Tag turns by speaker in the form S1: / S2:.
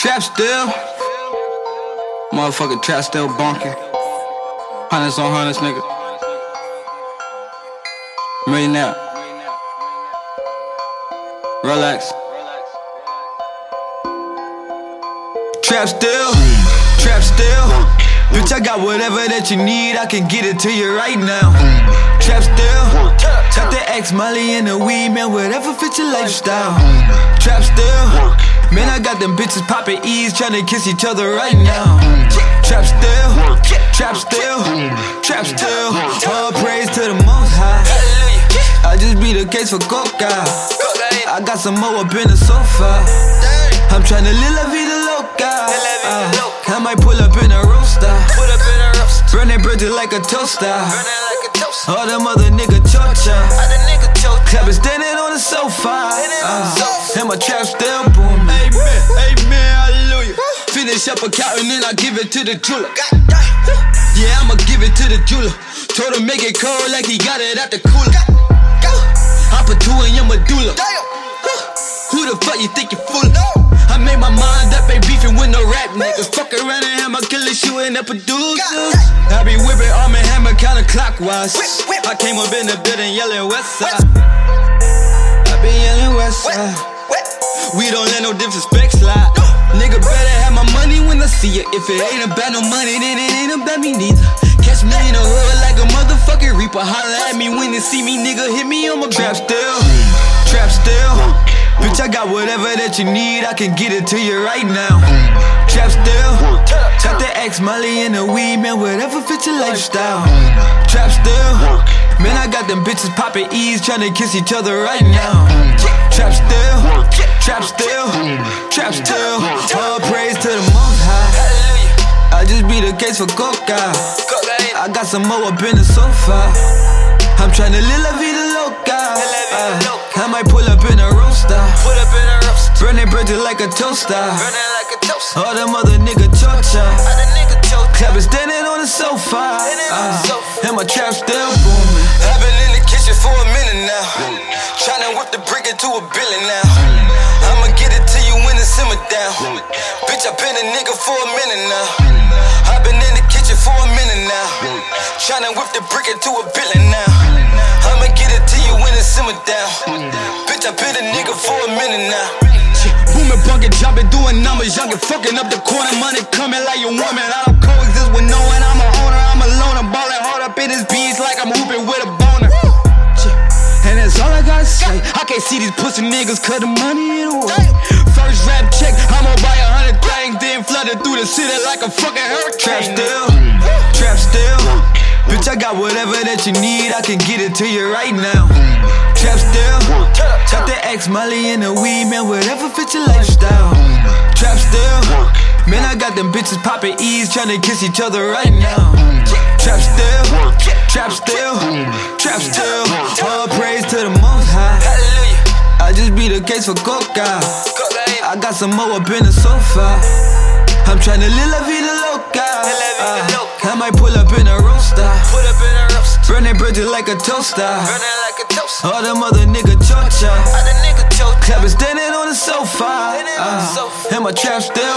S1: Trap still. Motherfucking trap still bonking. Hundreds on hundreds, nigga. Millionaire. Rolex. Rolex Trap still. Trap still. Bitch, I got whatever that you need. I can get it to you right now. Trap still. Tap the X, Molly, and the weed, man. Whatever fits your lifestyle. Trap still. Man, them bitches popping E's, trying to kiss each other right now. Trap still, trap still, trap still. All praise to the most high. I just beat the case for coca. I got some more up in the sofa. I'm tryna live la vida loca. Uh, I might pull up in a roaster. Burn that bridges like a toaster. All them other nigga chocha. Clapping standing on the sofa. Uh, and my trap still booming. Finish up a count and then I give it to the jeweler. Yeah, I'ma give it to the jeweler. Told him make it cold like he got it at the cooler. I put two in your medulla. Who the fuck you think you fooling? I made my mind up, ain't beefing with no rap niggas. Fuck around and hammer, killer shooting up producers. I be whipping arm and hammer counterclockwise. I came up in the building yelling west side. I be yelling west side. We don't let no disrespect slide. When I see it. If it ain't about no money, then it ain't about me neither. Catch me in the hood like a motherfucking reaper. Holla at me when you see me, nigga. Hit me on my trap still, trap still. Bitch, I got whatever that you need. I can get it to you right now. Trap still, tap the X, Molly, and the weed, man. Whatever fits your lifestyle. Trap still, man. I got them bitches popping E's, trying to kiss each other right now. Trap still, trap still, trap still. All praise to the most high. I just be the case for coca. I got some more up in the sofa. I'm tryna live la vida Burn that bridges like a toaster. All them other nigga chocha. Clapping standing on the sofa. Uh, and my trap still booming. I've been in the kitchen for a minute now. Tryna whip the brick into a billion now. I'ma get it to you when it simmer down. Bitch, I been a nigga for a minute now. I've been in the kitchen for a minute now. Tryna whip the brick into a billion now. I'ma get it to you when it simmer down. Bitch, I been a nigga for a minute now. Booming, bunking, jumping, doing numbers, youngin', fucking up the corner, money coming like your woman. I don't coexist with no one, I'm a owner, I'm alone, I'm ballin' hard up in this beats like I'm hooping with a boner. And that's all I gotta say. I can't see these pussy niggas cut the money in away. First rap check, I'ma buy a hundred things, then flood it through the city like a fucking hurricane. Trap still, trap still. Bitch, I got whatever that you need, I can get it to you right now. Trap still, tap the X, Molly, and the weed, man, whatever fits your lifestyle. Trap still, man, I got them bitches popping E's, trying to kiss each other right now. Trap still, trap still, trap still. All praise to the most high. I just beat the case for coca. I got some more up in the sofa. I'm tryna live la vida loca. Uh, I might pull up in a roaster. Burn that bridges like a toaster. All them other nigga chocha. Clapping standing on the sofa. Uh, and my trap still